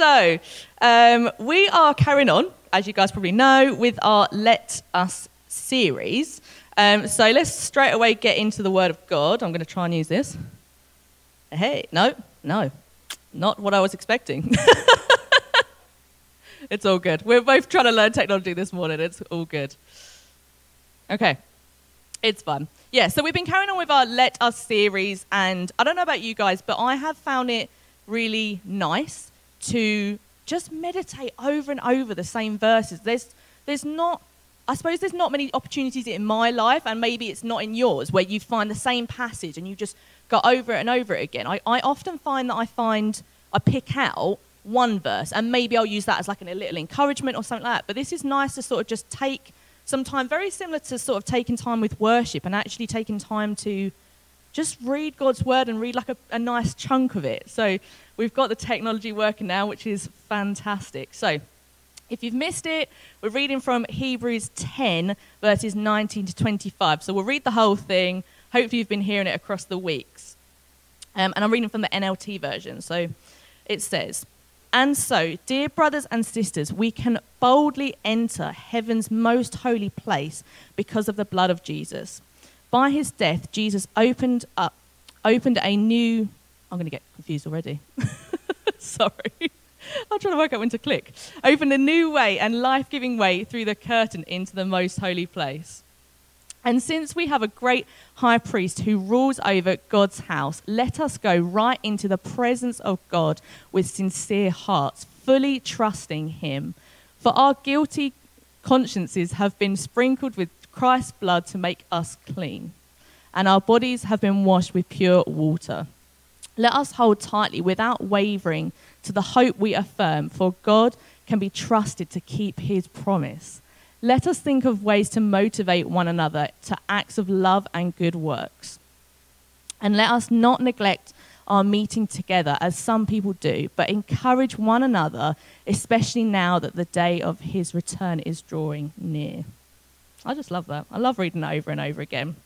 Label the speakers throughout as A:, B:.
A: so, um, we are carrying on, as you guys probably know, with our Let Us series. Um, so, let's straight away get into the Word of God. I'm going to try and use this. Hey, no, no, not what I was expecting. it's all good. We're both trying to learn technology this morning. It's all good. Okay, it's fun. Yeah, so we've been carrying on with our Let Us series, and I don't know about you guys, but I have found it really nice to just meditate over and over the same verses. There's, there's not, I suppose there's not many opportunities in my life, and maybe it's not in yours, where you find the same passage and you just go over it and over it again. I, I often find that I find, I pick out one verse, and maybe I'll use that as like a little encouragement or something like that. But this is nice to sort of just take some time, very similar to sort of taking time with worship and actually taking time to just read God's word and read like a, a nice chunk of it. So we've got the technology working now, which is fantastic. So if you've missed it, we're reading from Hebrews 10, verses 19 to 25. So we'll read the whole thing. Hopefully, you've been hearing it across the weeks. Um, and I'm reading from the NLT version. So it says, And so, dear brothers and sisters, we can boldly enter heaven's most holy place because of the blood of Jesus. By his death, Jesus opened up, opened a new. I'm going to get confused already. Sorry. I'm trying to work out when to click. Opened a new way and life giving way through the curtain into the most holy place. And since we have a great high priest who rules over God's house, let us go right into the presence of God with sincere hearts, fully trusting him. For our guilty consciences have been sprinkled with Christ's blood to make us clean, and our bodies have been washed with pure water. Let us hold tightly without wavering to the hope we affirm, for God can be trusted to keep his promise. Let us think of ways to motivate one another to acts of love and good works. And let us not neglect our meeting together as some people do, but encourage one another, especially now that the day of his return is drawing near. I just love that. I love reading it over and over again.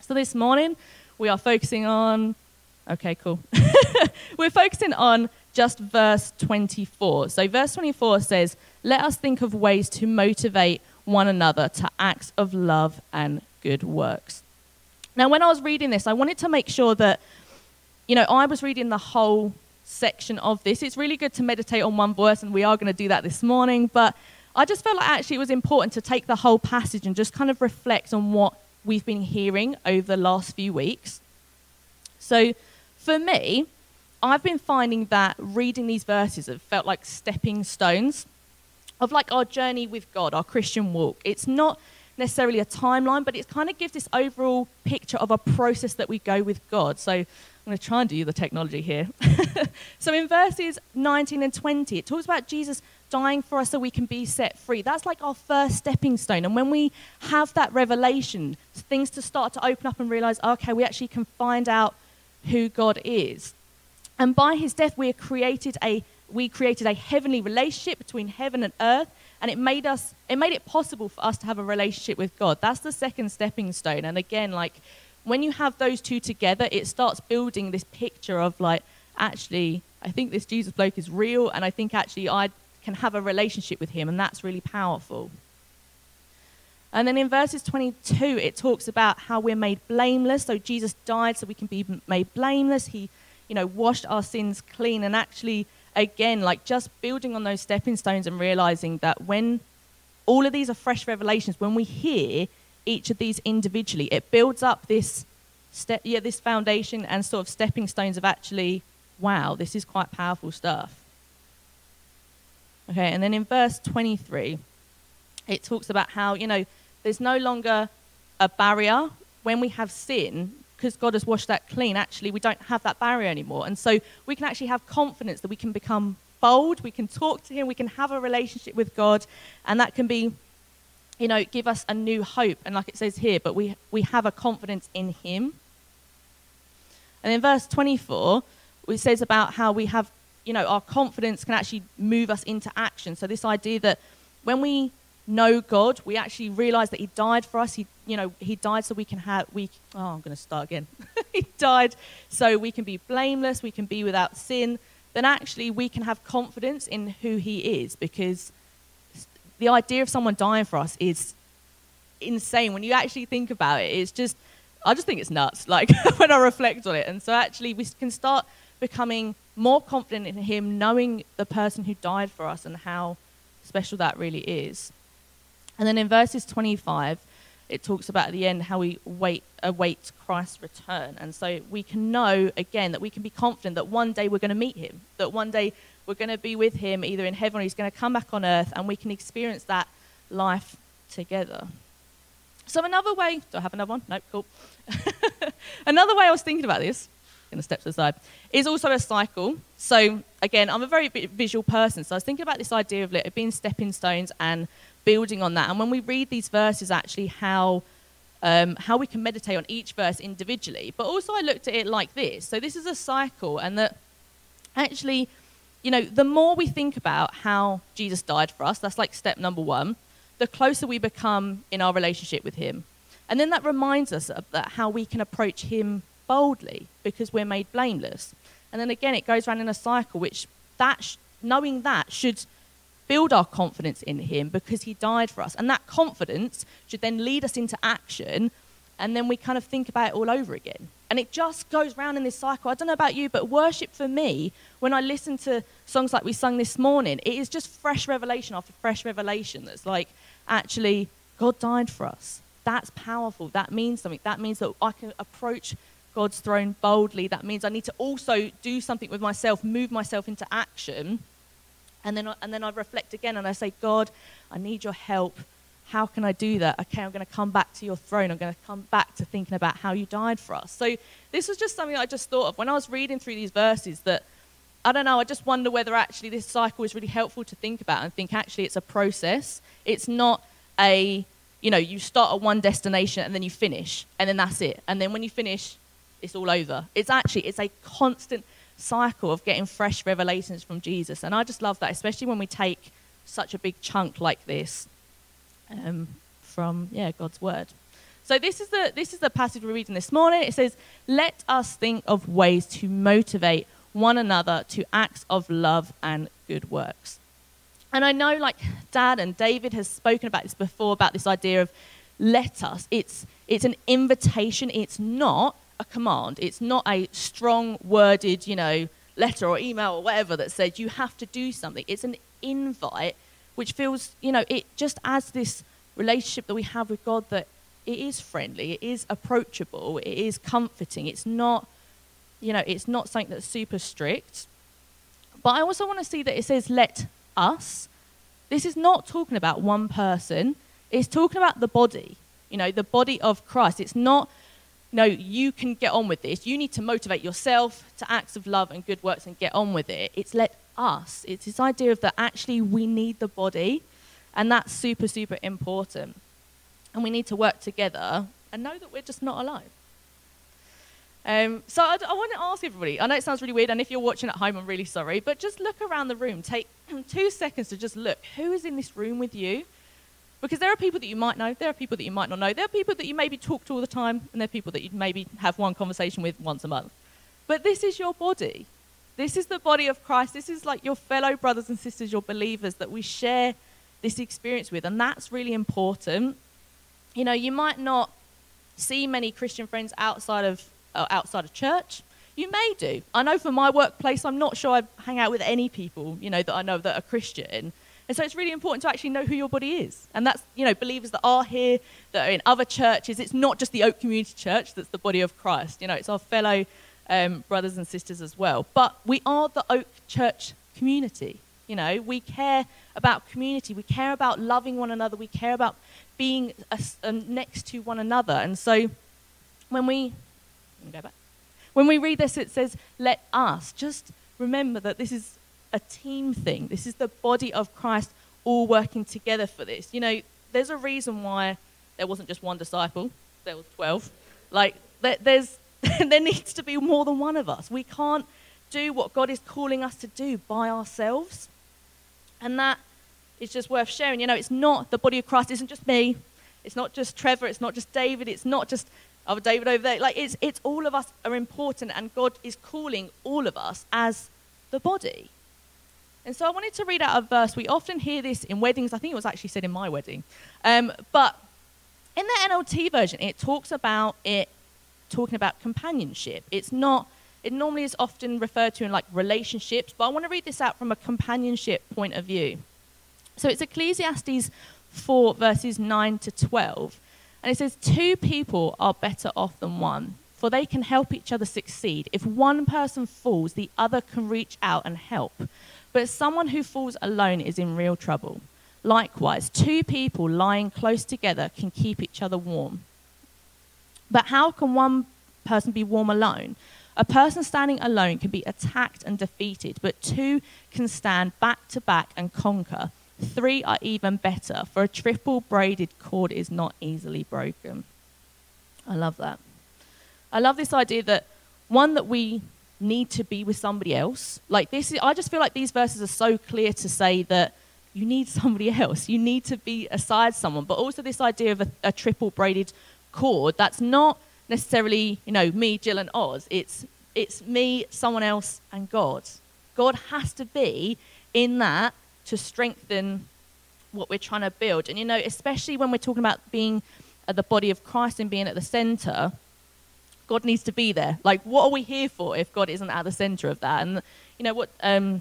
A: So this morning, we are focusing on. Okay, cool. We're focusing on just verse 24. So, verse 24 says, Let us think of ways to motivate one another to acts of love and good works. Now, when I was reading this, I wanted to make sure that, you know, I was reading the whole section of this. It's really good to meditate on one verse, and we are going to do that this morning. But I just felt like actually it was important to take the whole passage and just kind of reflect on what we've been hearing over the last few weeks. So for me, I've been finding that reading these verses have felt like stepping stones of like our journey with God, our Christian walk. It's not necessarily a timeline, but it kind of gives this overall picture of a process that we go with God. So I'm going to try and do the technology here. so in verses 19 and 20, it talks about Jesus dying for us so we can be set free. That's like our first stepping stone. And when we have that revelation, things to start to open up and realize, okay, we actually can find out who God is. And by his death, we created a we created a heavenly relationship between heaven and earth, and it made us it made it possible for us to have a relationship with God. That's the second stepping stone. And again, like when you have those two together, it starts building this picture of like, actually, I think this Jesus bloke is real, and I think actually I can have a relationship with him, and that's really powerful. And then in verses 22, it talks about how we're made blameless. So Jesus died so we can be made blameless. He, you know, washed our sins clean. And actually, again, like just building on those stepping stones and realizing that when all of these are fresh revelations, when we hear each of these individually, it builds up this step, yeah, this foundation and sort of stepping stones of actually, wow, this is quite powerful stuff. Okay, and then in verse 23, it talks about how, you know, there's no longer a barrier when we have sin, because God has washed that clean, actually, we don't have that barrier anymore. And so we can actually have confidence that we can become bold, we can talk to Him, we can have a relationship with God, and that can be, you know, give us a new hope. And like it says here, but we, we have a confidence in Him. And in verse 24, it says about how we have you know, our confidence can actually move us into action. So this idea that when we know God, we actually realize that He died for us. He, you know, He died so we can have we. Oh, I'm going to start again. he died so we can be blameless, we can be without sin, then actually we can have confidence in who he is because the idea of someone dying for us is insane when you actually think about it. It's just, I just think it's nuts, like when I reflect on it. And so actually we can start becoming more confident in him, knowing the person who died for us and how special that really is. And then in verses 25, it talks about at the end how we wait, await Christ's return. And so we can know, again, that we can be confident that one day we're going to meet him, that one day we're going to be with him either in heaven or he's going to come back on earth, and we can experience that life together. So, another way, do I have another one? Nope, cool. another way I was thinking about this, going to step to the side, is also a cycle. So, again, I'm a very visual person, so I was thinking about this idea of it being stepping stones and building on that. And when we read these verses, actually, how um, how we can meditate on each verse individually. But also, I looked at it like this. So, this is a cycle, and that actually, you know, the more we think about how Jesus died for us, that's like step number one, the closer we become in our relationship with Him. And then that reminds us of that how we can approach Him boldly because we're made blameless. And then again, it goes around in a cycle, which that knowing that should build our confidence in him because he died for us. And that confidence should then lead us into action. And then we kind of think about it all over again. And it just goes round in this cycle. I don't know about you, but worship for me, when I listen to songs like we sung this morning, it is just fresh revelation after fresh revelation that's like, actually, God died for us. That's powerful. That means something. That means that I can approach God's throne boldly. That means I need to also do something with myself, move myself into action and then, and then I reflect again and I say, God, I need your help. How can I do that? Okay, I'm going to come back to your throne. I'm going to come back to thinking about how you died for us. So this was just something I just thought of when I was reading through these verses that I don't know, I just wonder whether actually this cycle is really helpful to think about and think actually it's a process. It's not a, you know, you start at one destination and then you finish and then that's it. And then when you finish, it's all over. It's actually, it's a constant cycle of getting fresh revelations from Jesus. And I just love that, especially when we take such a big chunk like this um, from yeah God's word. So this is the this is the passage we're reading this morning. It says, "Let us think of ways to motivate one another to acts of love and good works." And I know, like Dad and David has spoken about this before, about this idea of let us. It's it's an invitation. It's not a command. It's not a strong worded, you know, letter or email or whatever that says you have to do something. It's an invite which feels, you know, it just adds this relationship that we have with God that it is friendly, it is approachable, it is comforting. It's not, you know, it's not something that's super strict. But I also want to see that it says let us. This is not talking about one person. It's talking about the body, you know, the body of Christ. It's not no, you can get on with this. You need to motivate yourself to acts of love and good works and get on with it. It's let us. It's this idea of that actually we need the body, and that's super, super important. And we need to work together and know that we're just not alone. Um, so I, I want to ask everybody. I know it sounds really weird, and if you're watching at home, I'm really sorry. But just look around the room. Take two seconds to just look. Who is in this room with you? Because there are people that you might know, there are people that you might not know, there are people that you maybe talk to all the time, and there are people that you maybe have one conversation with once a month. But this is your body. This is the body of Christ. This is like your fellow brothers and sisters, your believers that we share this experience with, and that's really important. You know, you might not see many Christian friends outside of uh, outside of church. You may do. I know for my workplace, I'm not sure I hang out with any people, you know, that I know that are Christian. And so it's really important to actually know who your body is. And that's, you know, believers that are here, that are in other churches. It's not just the Oak Community Church that's the body of Christ. You know, it's our fellow um, brothers and sisters as well. But we are the Oak Church community. You know, we care about community. We care about loving one another. We care about being a, a next to one another. And so when we, go back. When we read this, it says, let us. Just remember that this is a team thing. This is the body of Christ all working together for this. You know, there's a reason why there wasn't just one disciple, there was 12. Like, there, there's, there needs to be more than one of us. We can't do what God is calling us to do by ourselves. And that is just worth sharing. You know, it's not the body of Christ, isn't just me. It's not just Trevor. It's not just David. It's not just other David over there. Like, it's, it's all of us are important, and God is calling all of us as the body. And so I wanted to read out a verse. We often hear this in weddings. I think it was actually said in my wedding. Um, but in the NLT version, it talks about it talking about companionship. It's not, it normally is often referred to in like relationships, but I want to read this out from a companionship point of view. So it's Ecclesiastes 4, verses 9 to 12. And it says, Two people are better off than one, for they can help each other succeed. If one person falls, the other can reach out and help. But someone who falls alone is in real trouble. Likewise, two people lying close together can keep each other warm. But how can one person be warm alone? A person standing alone can be attacked and defeated, but two can stand back to back and conquer. Three are even better, for a triple braided cord is not easily broken. I love that. I love this idea that one that we need to be with somebody else. Like this is, I just feel like these verses are so clear to say that you need somebody else. You need to be aside someone, but also this idea of a, a triple braided cord that's not necessarily, you know, me, Jill, and Oz. It's it's me, someone else, and God. God has to be in that to strengthen what we're trying to build. And you know, especially when we're talking about being at the body of Christ and being at the center, God needs to be there. Like, what are we here for if God isn't at the center of that? And you know what um,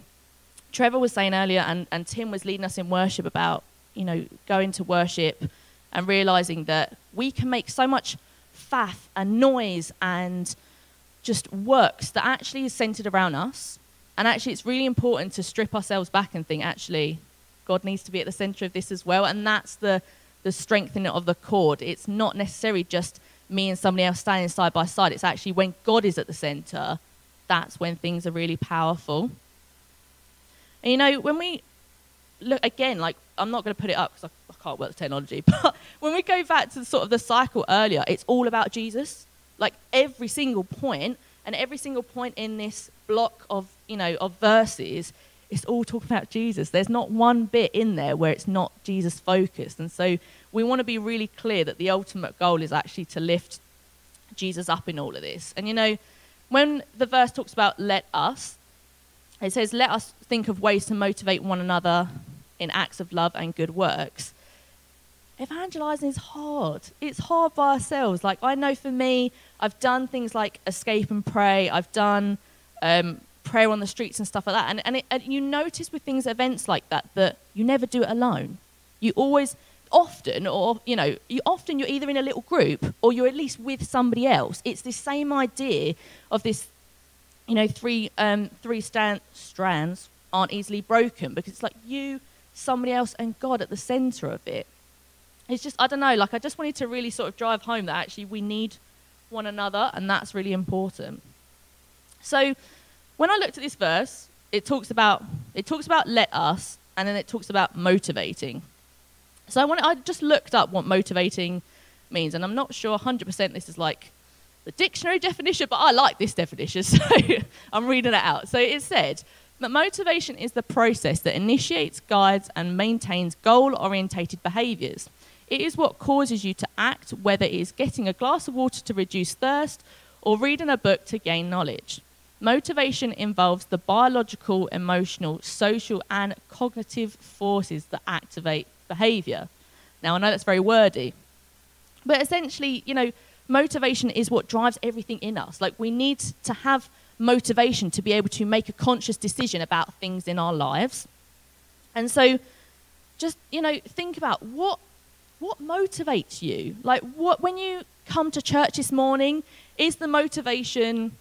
A: Trevor was saying earlier, and, and Tim was leading us in worship about, you know, going to worship and realizing that we can make so much faff and noise and just works that actually is centered around us. And actually, it's really important to strip ourselves back and think, actually, God needs to be at the center of this as well. And that's the, the strengthening of the cord. It's not necessarily just me and somebody else standing side by side. It's actually when God is at the center, that's when things are really powerful. And you know, when we look again, like I'm not going to put it up because I, I, can't work the technology, but when we go back to sort of the cycle earlier, it's all about Jesus. Like every single point, and every single point in this block of you know of verses, it's all talking about Jesus. There's not one bit in there where it's not Jesus focused, and so we want to be really clear that the ultimate goal is actually to lift Jesus up in all of this. And you know, when the verse talks about let us, it says, let us think of ways to motivate one another in acts of love and good works. Evangelizing is hard. It's hard by ourselves. Like, I know for me, I've done things like escape and pray, I've done um, prayer on the streets and stuff like that. And, and, it, and you notice with things, events like that, that you never do it alone. You always, often, or, you know, you often you're either in a little group or you're at least with somebody else. It's this same idea of this you know, three, um, three stand, strands aren't easily broken because it's like you, somebody else, and God at the center of it. It's just, I don't know, like I just wanted to really sort of drive home that actually we need one another, and that's really important. So when I looked at this verse, it talks about it talks about let us, and then it talks about motivating. So I wanted, I just looked up what motivating means, and I'm not sure 100% this is like the dictionary definition, but I like this definition, so I'm reading it out. So it said that motivation is the process that initiates, guides, and maintains goal orientated behaviors. It is what causes you to act, whether it is getting a glass of water to reduce thirst or reading a book to gain knowledge. Motivation involves the biological, emotional, social, and cognitive forces that activate behavior. Now, I know that's very wordy, but essentially, you know, motivation is what drives everything in us. Like, we need to have motivation to be able to make a conscious decision about things in our lives. And so, just, you know, think about what, what motivates you? Like, what, when you come to church this morning, is the motivation,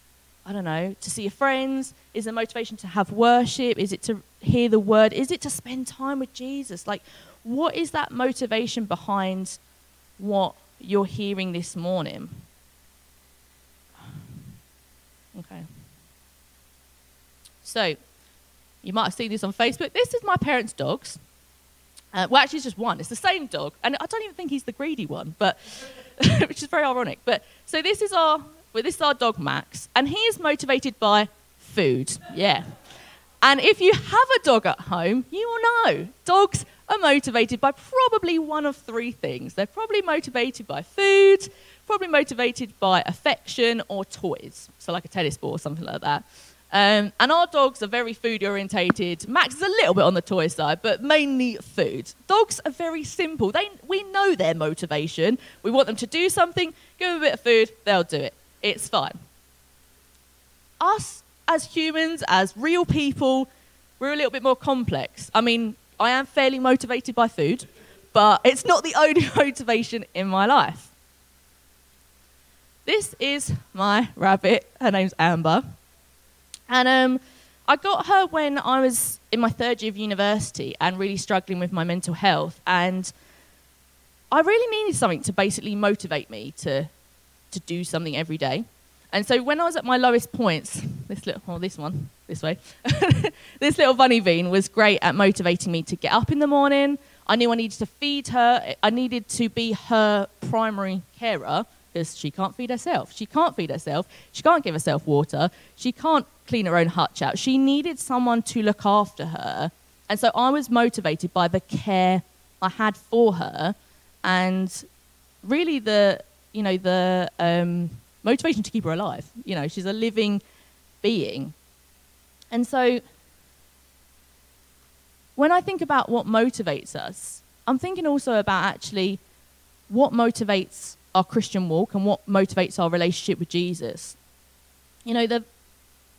A: I don't know, to see your friends? Is the motivation to have worship? Is it to hear the word? Is it to spend time with Jesus? Like, what is that motivation behind what you're hearing this morning. Okay. So, you might have seen this on Facebook. This is my parents' dogs. Uh, well, actually, it's just one. It's the same dog, and I don't even think he's the greedy one, but which is very ironic. But so this is our well, this is our dog Max, and he is motivated by food. Yeah. And if you have a dog at home, you will know dogs are motivated by probably one of three things. They're probably motivated by food, probably motivated by affection or toys, so like a tennis ball or something like that. Um, and our dogs are very food orientated. Max is a little bit on the toy side, but mainly food. Dogs are very simple. They, we know their motivation. We want them to do something, give them a bit of food, they'll do it. It's fine. Us as humans, as real people, we're a little bit more complex. I mean, I am fairly motivated by food, but it's not the only motivation in my life. This is my rabbit. Her name's Amber. And um, I got her when I was in my third year of university and really struggling with my mental health. And I really needed something to basically motivate me to, to do something every day. And so when I was at my lowest points, this little, oh, this one, this way, this little bunny bean was great at motivating me to get up in the morning. I knew I needed to feed her. I needed to be her primary carer because she can't feed herself. She can't feed herself. She can't give herself water. She can't clean her own hutch out. She needed someone to look after her. And so I was motivated by the care I had for her and really the, you know, the, um, motivation to keep her alive. You know, she's a living being. And so when I think about what motivates us, I'm thinking also about actually what motivates our Christian walk and what motivates our relationship with Jesus. You know, the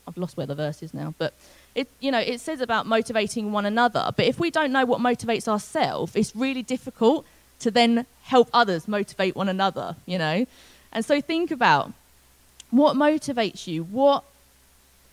A: I've lost where the verse is now, but it you know, it says about motivating one another, but if we don't know what motivates ourselves, it's really difficult to then help others motivate one another, you know? And so think about what motivates you? What,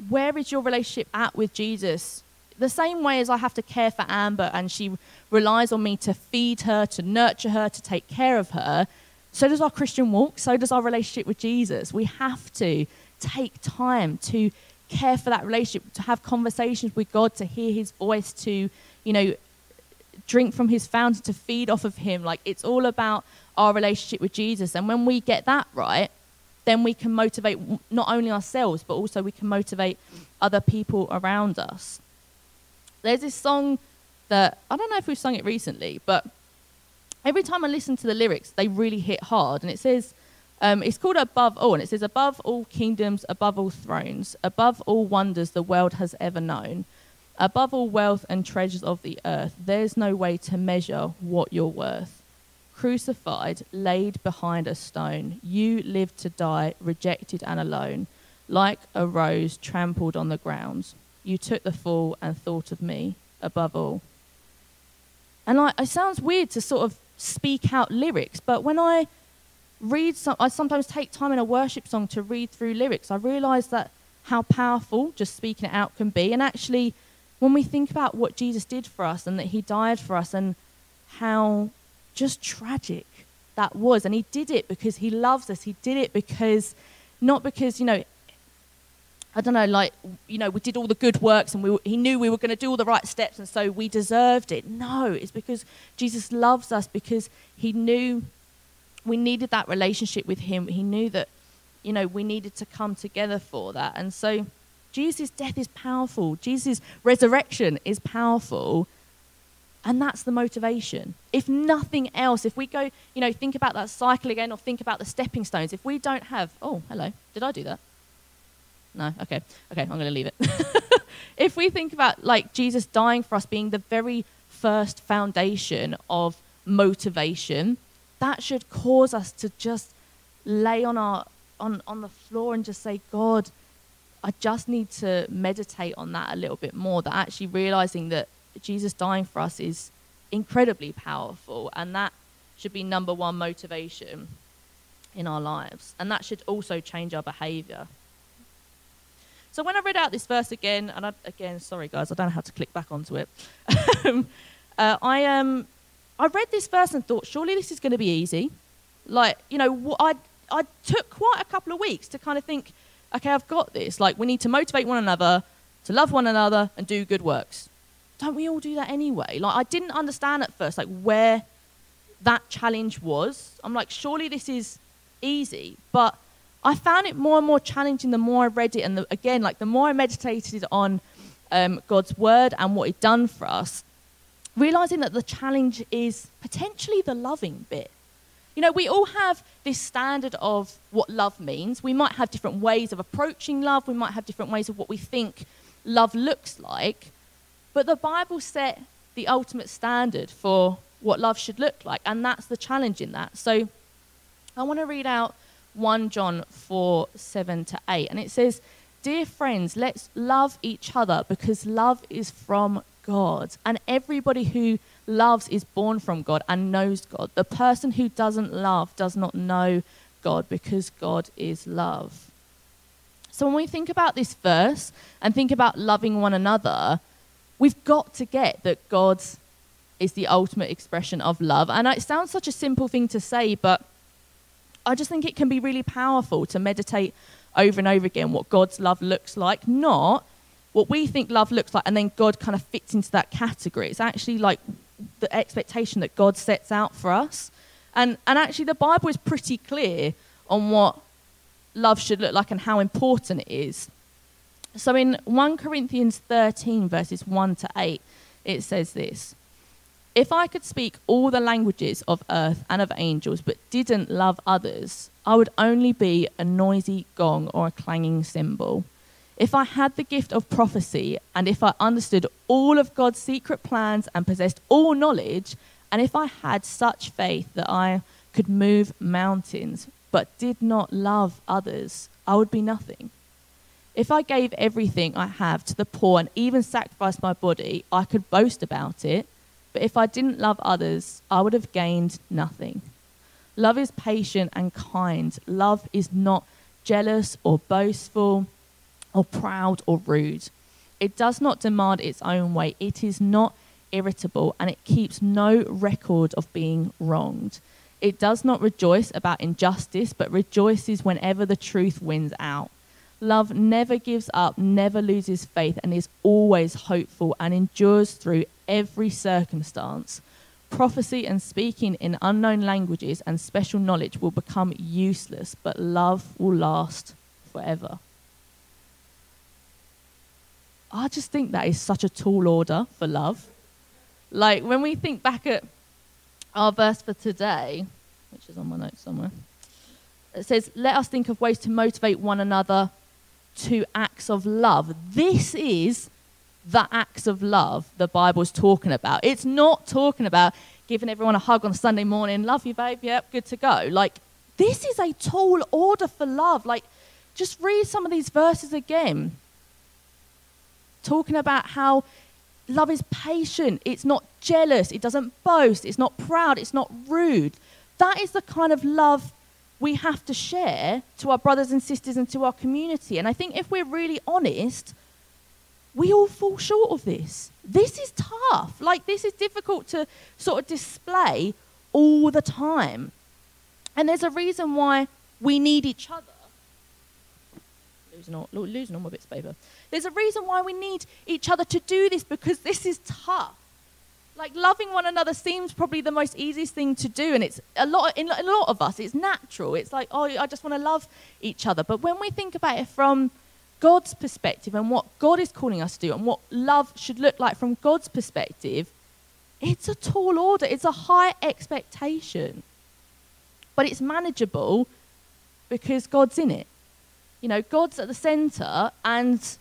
A: where is your relationship at with Jesus? The same way as I have to care for Amber and she relies on me to feed her, to nurture her, to take care of her, so does our Christian walk, so does our relationship with Jesus. We have to take time to care for that relationship, to have conversations with God, to hear his voice, to, you know, drink from his fountain, to feed off of him. Like it's all about our relationship with Jesus. And when we get that right, then we can motivate not only ourselves, but also we can motivate other people around us. There's this song that I don't know if we've sung it recently, but every time I listen to the lyrics, they really hit hard. And it says, um, it's called Above All, and it says, Above all kingdoms, above all thrones, above all wonders the world has ever known, above all wealth and treasures of the earth, there's no way to measure what you're worth crucified, laid behind a stone. You lived to die, rejected and alone, like a rose trampled on the ground. You took the fall and thought of me above all. And I, it sounds weird to sort of speak out lyrics, but when I read some, I sometimes take time in a worship song to read through lyrics. I realise that how powerful just speaking it out can be. And actually, when we think about what Jesus did for us and that he died for us and how just tragic that was. And he did it because he loves us. He did it because, not because, you know, I don't know, like, you know, we did all the good works and we, he knew we were going to do all the right steps and so we deserved it. No, it's because Jesus loves us because he knew we needed that relationship with him. He knew that, you know, we needed to come together for that. And so Jesus' death is powerful, Jesus' resurrection is powerful. And that's the motivation. If nothing else, if we go, you know, think about that cycle again or think about the stepping stones, if we don't have, oh, hello, did I do that? No, okay, okay, I'm going to leave it. if we think about like Jesus dying for us being the very first foundation of motivation, that should cause us to just lay on our on, on the floor and just say, God, I just need to meditate on that a little bit more. That actually realizing that Jesus dying for us is incredibly powerful, and that should be number one motivation in our lives. And that should also change our behavior. So when I read out this verse again, and I, again, sorry guys, I don't know how to click back onto it. uh, I um, I read this verse and thought, surely this is going to be easy. Like, you know, I I took quite a couple of weeks to kind of think, okay, I've got this. Like, we need to motivate one another, to love one another, and do good works don't we all do that anyway? Like, I didn't understand at first, like, where that challenge was. I'm like, surely this is easy. But I found it more and more challenging the more I read it. And the, again, like, the more I meditated on um, God's word and what He'd done for us, realizing that the challenge is potentially the loving bit. You know, we all have this standard of what love means. We might have different ways of approaching love, we might have different ways of what we think love looks like. But the Bible set the ultimate standard for what love should look like, and that's the challenge in that. So I want to read out 1 John 4 7 to 8, and it says, Dear friends, let's love each other because love is from God, and everybody who loves is born from God and knows God. The person who doesn't love does not know God because God is love. So when we think about this verse and think about loving one another, we've got to get that God is the ultimate expression of love. And it sounds such a simple thing to say, but I just think it can be really powerful to meditate over and over again what God's love looks like, not what we think love looks like, and then God kind of fits into that category. It's actually like the expectation that God sets out for us. And, and actually, the Bible is pretty clear on what love should look like and how important it is. So in 1 Corinthians 13, verses 1 to 8, it says this If I could speak all the languages of earth and of angels, but didn't love others, I would only be a noisy gong or a clanging cymbal. If I had the gift of prophecy, and if I understood all of God's secret plans and possessed all knowledge, and if I had such faith that I could move mountains, but did not love others, I would be nothing. If I gave everything I have to the poor and even sacrificed my body, I could boast about it. But if I didn't love others, I would have gained nothing. Love is patient and kind. Love is not jealous or boastful or proud or rude. It does not demand its own way. It is not irritable and it keeps no record of being wronged. It does not rejoice about injustice, but rejoices whenever the truth wins out. Love never gives up, never loses faith, and is always hopeful and endures through every circumstance. Prophecy and speaking in unknown languages and special knowledge will become useless, but love will last forever. I just think that is such a tall order for love. Like when we think back at our verse for today, which is on my notes somewhere, it says, Let us think of ways to motivate one another to acts of love. This is the acts of love the Bible's talking about. It's not talking about giving everyone a hug on Sunday morning, love you, babe, yep, good to go. Like, this is a tall order for love. Like, just read some of these verses again talking about how love is patient, it's not jealous, it doesn't boast, it's not proud, it's not rude. That is the kind of love we have to share to our brothers and sisters and to our community. And I think if we're really honest, we all fall short of this. This is tough. Like, this is difficult to sort of display all the time. And there's a reason why we need each other. Losing all, losing all my bits of paper. There's a reason why we need each other to do this because this is tough. Like loving one another seems probably the most easiest thing to do, and it's a lot in a lot of us. It's natural. It's like, oh, I just want to love each other. But when we think about it from God's perspective and what God is calling us to do, and what love should look like from God's perspective, it's a tall order. It's a high expectation, but it's manageable because God's in it. You know, God's at the center, and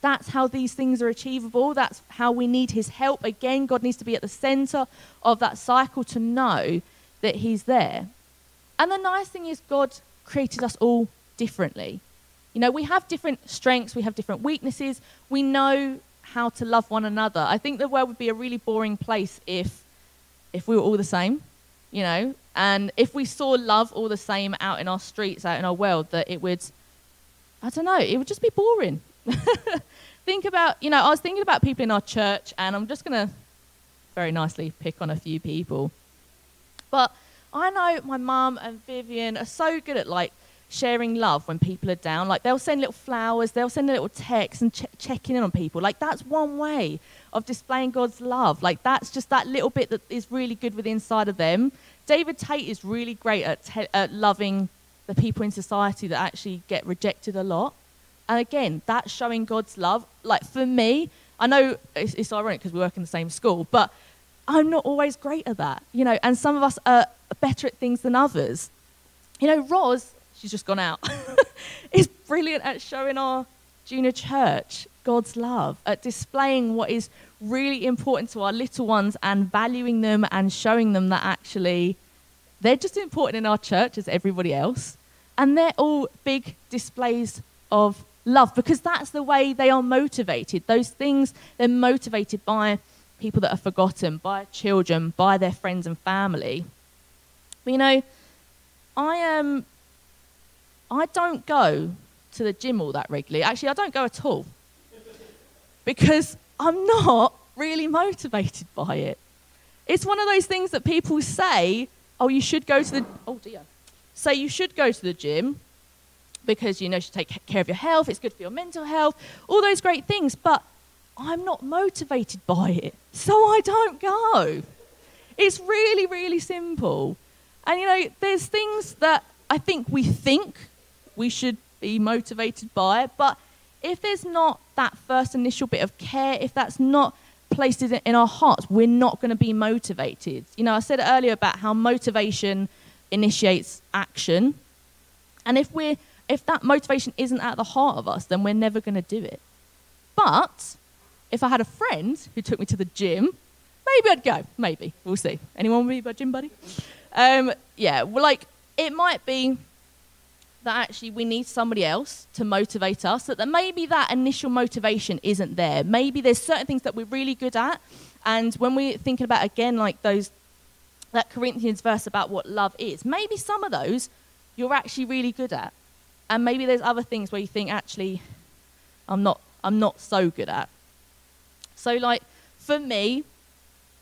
A: that's how these things are achievable. That's how we need His help. Again, God needs to be at the center of that cycle to know that He's there. And the nice thing is, God created us all differently. You know, we have different strengths, we have different weaknesses, we know how to love one another. I think the world would be a really boring place if if we were all the same, you know, and if we saw love all the same out in our streets, out in our world, that it would I don't know, it would just be boring. think about, you know, I was thinking about people in our church, and I'm just going to very nicely pick on a few people. But I know my mum and Vivian are so good at like sharing love when people are down. Like they'll send little flowers, they'll send a little text and ch- checking in on people. Like that's one way of displaying God's love. Like that's just that little bit that is really good with inside of them. David Tate is really great at, te- at loving the people in society that actually get rejected a lot. And again, that's showing God's love. Like for me, I know it's, it's ironic because we work in the same school, but I'm not always great at that, you know. And some of us are better at things than others. You know, Roz, she's just gone out, is brilliant at showing our junior church God's love, at displaying what is really important to our little ones and valuing them and showing them that actually they're just important in our church as everybody else. And they're all big displays of love because that's the way they are motivated. Those things, they're motivated by people that are forgotten, by children, by their friends and family. But you know, I am. Um, I don't go to the gym all that regularly. Actually, I don't go at all because I'm not really motivated by it. It's one of those things that people say, "Oh, you should go to the." Oh dear. Say you should go to the gym because you know you should take care of your health. It's good for your mental health. All those great things, but I'm not motivated by it, so I don't go. It's really, really simple. And you know, there's things that I think we think we should be motivated by, but if there's not that first initial bit of care, if that's not placed in our hearts, we're not going to be motivated. You know, I said earlier about how motivation initiates action. And if we're if that motivation isn't at the heart of us, then we're never going to do it. But if I had a friend who took me to the gym, maybe I'd go. Maybe. We'll see. Anyone want to be gym buddy? Um, yeah, well, like, it might be that actually we need somebody else to motivate us, that maybe that initial motivation isn't there. Maybe there's certain things that we're really good at. And when we're thinking about, again, like those, that Corinthians verse about what love is, maybe some of those you're actually really good at. And maybe there's other things where you think, actually, I'm not, I'm not so good at. So, like, for me,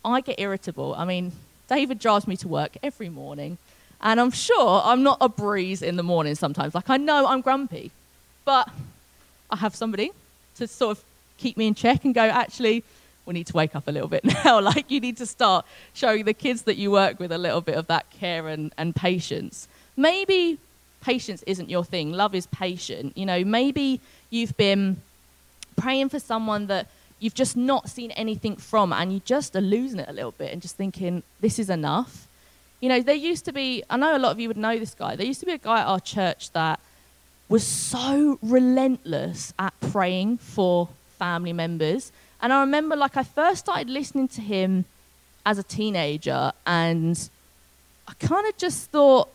A: I get irritable. I mean, David drives me to work every morning, and I'm sure I'm not a breeze in the morning sometimes. Like, I know I'm grumpy, but I have somebody to sort of keep me in check and go, actually, we need to wake up a little bit now. like, you need to start showing the kids that you work with a little bit of that care and, and patience. Maybe patience isn't your thing, love is patient. You know, maybe you've been praying for someone that you've just not seen anything from and you just are losing it a little bit and just thinking, this is enough. You know, there used to be, I know a lot of you would know this guy, there used to be a guy at our church that was so relentless at praying for family members. And I remember, like, I first started listening to him as a teenager, and I kind of just thought,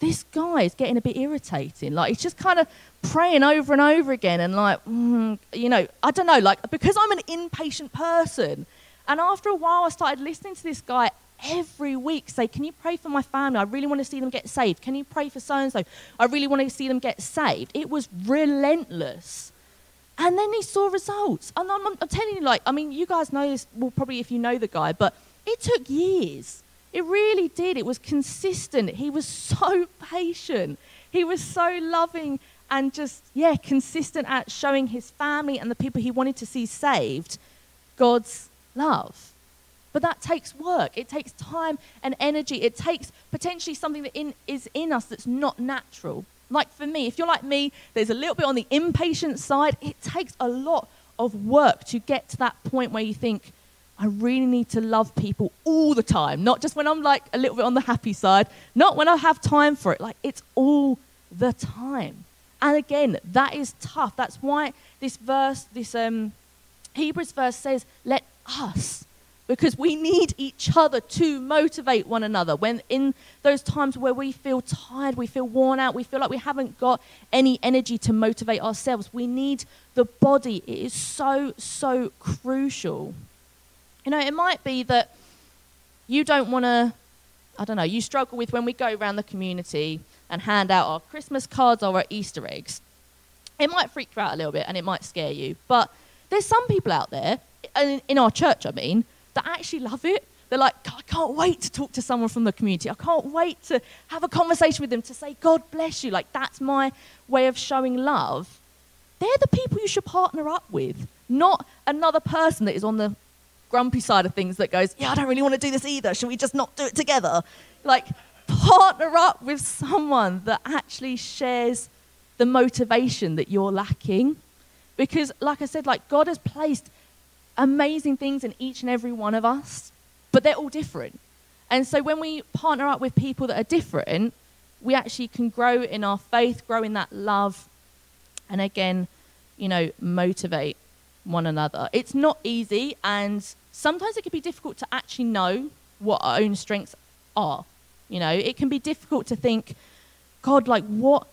A: this guy is getting a bit irritating. Like, he's just kind of praying over and over again and like mm, you know i don't know like because i'm an impatient person and after a while i started listening to this guy every week say can you pray for my family? I really want to see them get saved. Can you pray for so and so i really want to see them get saved. It was relentless. And then he saw results. And I'm, I'm telling you like i mean you guys know this well probably if you know the guy but it took years it really did it was consistent he was so patient he was so loving and just, yeah, consistent at showing his family and the people he wanted to see saved God's love. But that takes work. It takes time and energy. It takes potentially something that in, is in us that's not natural. Like for me, if you're like me, there's a little bit on the impatient side. It takes a lot of work to get to that point where you think, I really need to love people all the time, not just when I'm like a little bit on the happy side, not when I have time for it. Like it's all the time. And again, that is tough. That's why this verse, this um, Hebrews verse says, let us, because we need each other to motivate one another. When in those times where we feel tired, we feel worn out, we feel like we haven't got any energy to motivate ourselves, we need the body. It is so, so crucial. You know, it might be that you don't want to, I don't know, you struggle with when we go around the community and hand out our Christmas cards or our Easter eggs. It might freak you out a little bit and it might scare you, but there's some people out there, in our church, I mean, that actually love it. They're like, I can't wait to talk to someone from the community. I can't wait to have a conversation with them to say, God bless you. Like, that's my way of showing love. They're the people you should partner up with, not another person that is on the grumpy side of things that goes, Yeah, I don't really want to do this either. Should we just not do it together? Like, partner up with someone that actually shares the motivation that you're lacking. Because, like I said, like God has placed amazing things in each and every one of us, but they're all different. And so when we partner up with people that are different, we actually can grow in our faith, grow in that love, and again, you know, motivate one another. It's not easy, and sometimes it can be difficult to actually know what our own strengths are. You know, it can be difficult to think, God, like what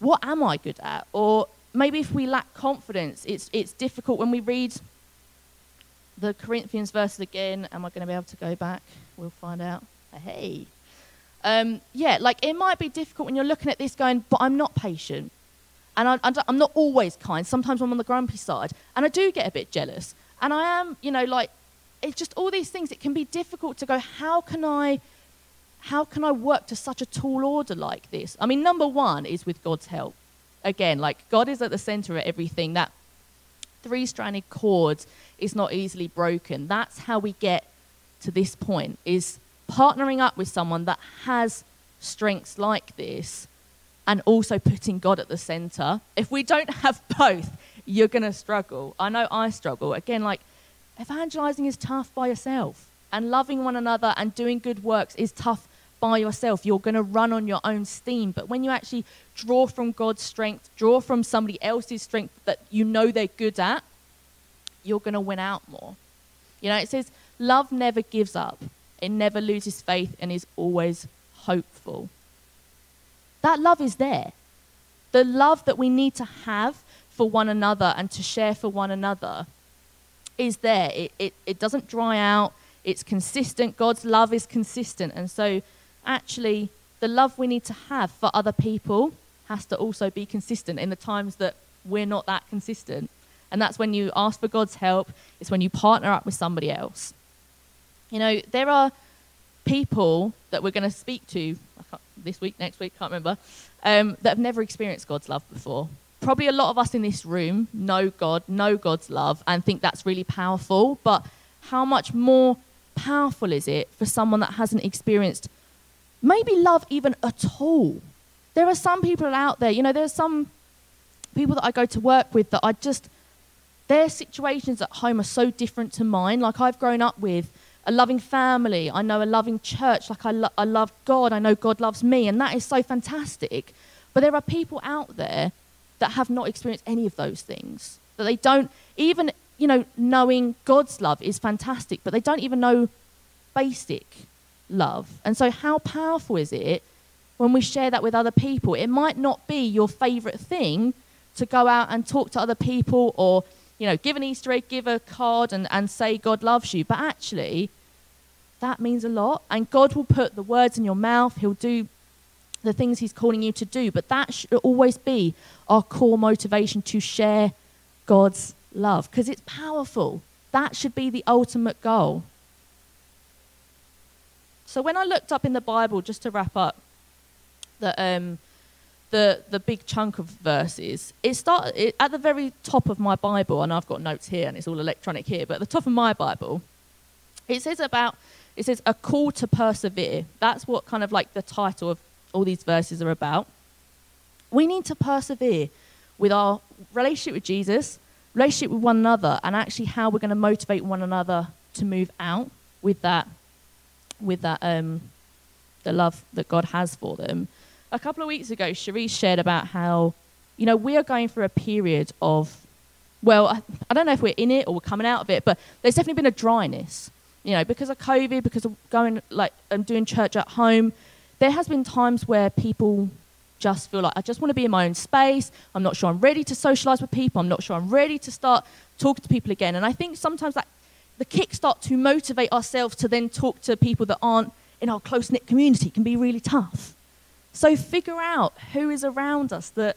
A: what am I good at? Or maybe if we lack confidence, it's it's difficult when we read the Corinthians verses again. Am I going to be able to go back? We'll find out. Hey. Um, yeah, like it might be difficult when you're looking at this going, but I'm not patient. And I, am not always kind. Sometimes I'm on the grumpy side. And I do get a bit jealous. And I am, you know, like, it's just all these things. It can be difficult to go, how can I how can I work to such a tall order like this? I mean, number one is with God's help. Again, like God is at the center of everything. That three stranded cord is not easily broken. That's how we get to this point is partnering up with someone that has strengths like this and also putting God at the center. If we don't have both, you're going to struggle. I know I struggle. Again, like evangelizing is tough by yourself, and loving one another and doing good works is tough by yourself. You're going to run on your own steam. But when you actually draw from God's strength, draw from somebody else's strength that you know they're good at, you're going to win out more. You know, it says, love never gives up, it never loses faith, and is always hopeful. That love is there. The love that we need to have for one another and to share for one another is there. It, it, it doesn't dry out, it's consistent. God's love is consistent. And so actually the love we need to have for other people has to also be consistent in the times that we're not that consistent. And that's when you ask for God's help, it's when you partner up with somebody else. You know, there are people that we're going to speak to this week, next week, can't remember, um, that have never experienced God's love before. Probably a lot of us in this room know God, know God's love, and think that's really powerful. But how much more powerful is it for someone that hasn't experienced maybe love even at all. There are some people out there, you know, there are some people that I go to work with that I just, their situations at home are so different to mine. Like I've grown up with a loving family, I know a loving church, like I, lo- I love God, I know God loves me, and that is so fantastic. But there are people out there that have not experienced any of those things. That they don't, even, you know, knowing God's love is fantastic, but they don't even know basic love. And so, how powerful is it when we share that with other people? It might not be your favorite thing to go out and talk to other people or, you know, give an Easter egg, give a card and, and say God loves you. But actually, that means a lot. And God will put the words in your mouth, He'll do the things He's calling you to do. But that should always be our core motivation to share God's love because it's powerful. That should be the ultimate goal. So when I looked up in the Bible, just to wrap up, the um, the the big chunk of verses, it started it, at the very top of my Bible, and I've got notes here, and it's all electronic here. But at the top of my Bible, it says about it says a call to persevere. That's what kind of like the title of all these verses are about. We need to persevere with our relationship with Jesus, relationship with one another, and actually how we're going to motivate one another to move out with that with that um, the love that God has for them. A couple of weeks ago, Cherise shared about how, you know, we are going through a period of, well, I, I don't know if we're in it or we're coming out of it, but there's definitely been a dryness, you know, because of COVID, because of going like and doing church at home. There has been times where people just feel like I just want to be in my own space. I'm not sure I'm ready to socialize with people. I'm not sure I'm ready to start talking to people again. And I think sometimes that the kickstart to motivate ourselves to then talk to people that aren't in our close knit community can be really tough. So figure out who is around us that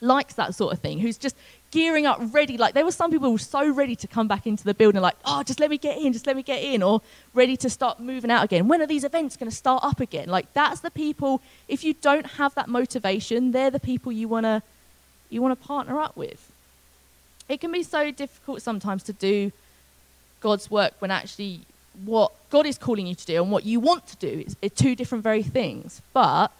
A: likes that sort of thing, who's just gearing up, ready. Like there were some people who were so ready to come back into the building, like, oh, just let me get in, just let me get in, or ready to start moving out again. When are these events going to start up again? Like that's the people. If you don't have that motivation, they're the people you wanna you wanna partner up with. It can be so difficult sometimes to do God's work when actually what God is calling you to do and what you want to do is, is two different very things. But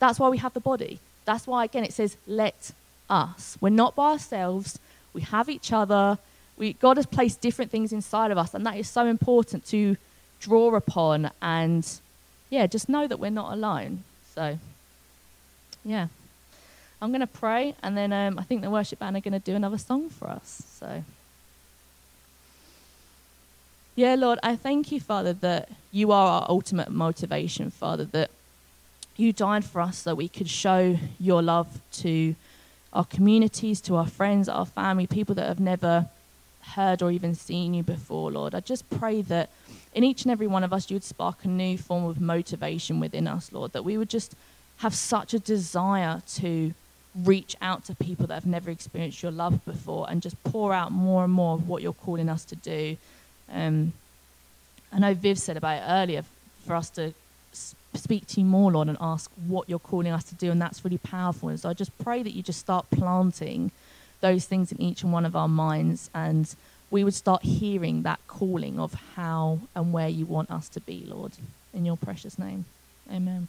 A: that's why we have the body. That's why, again, it says, let us. We're not by ourselves. We have each other. We, God has placed different things inside of us, and that is so important to draw upon, and yeah, just know that we're not alone. So, yeah. I'm going to pray, and then um, I think the worship band are going to do another song for us. So, yeah, Lord, I thank you, Father, that you are our ultimate motivation, Father, that you died for us so we could show your love to our communities, to our friends, our family, people that have never heard or even seen you before, Lord. I just pray that in each and every one of us, you would spark a new form of motivation within us, Lord, that we would just have such a desire to reach out to people that have never experienced your love before and just pour out more and more of what you're calling us to do. Um, I know Viv said about it earlier for us to speak to you more, Lord, and ask what you're calling us to do, and that's really powerful. And so I just pray that you just start planting those things in each and one of our minds, and we would start hearing that calling of how and where you want us to be, Lord. In your precious name. Amen.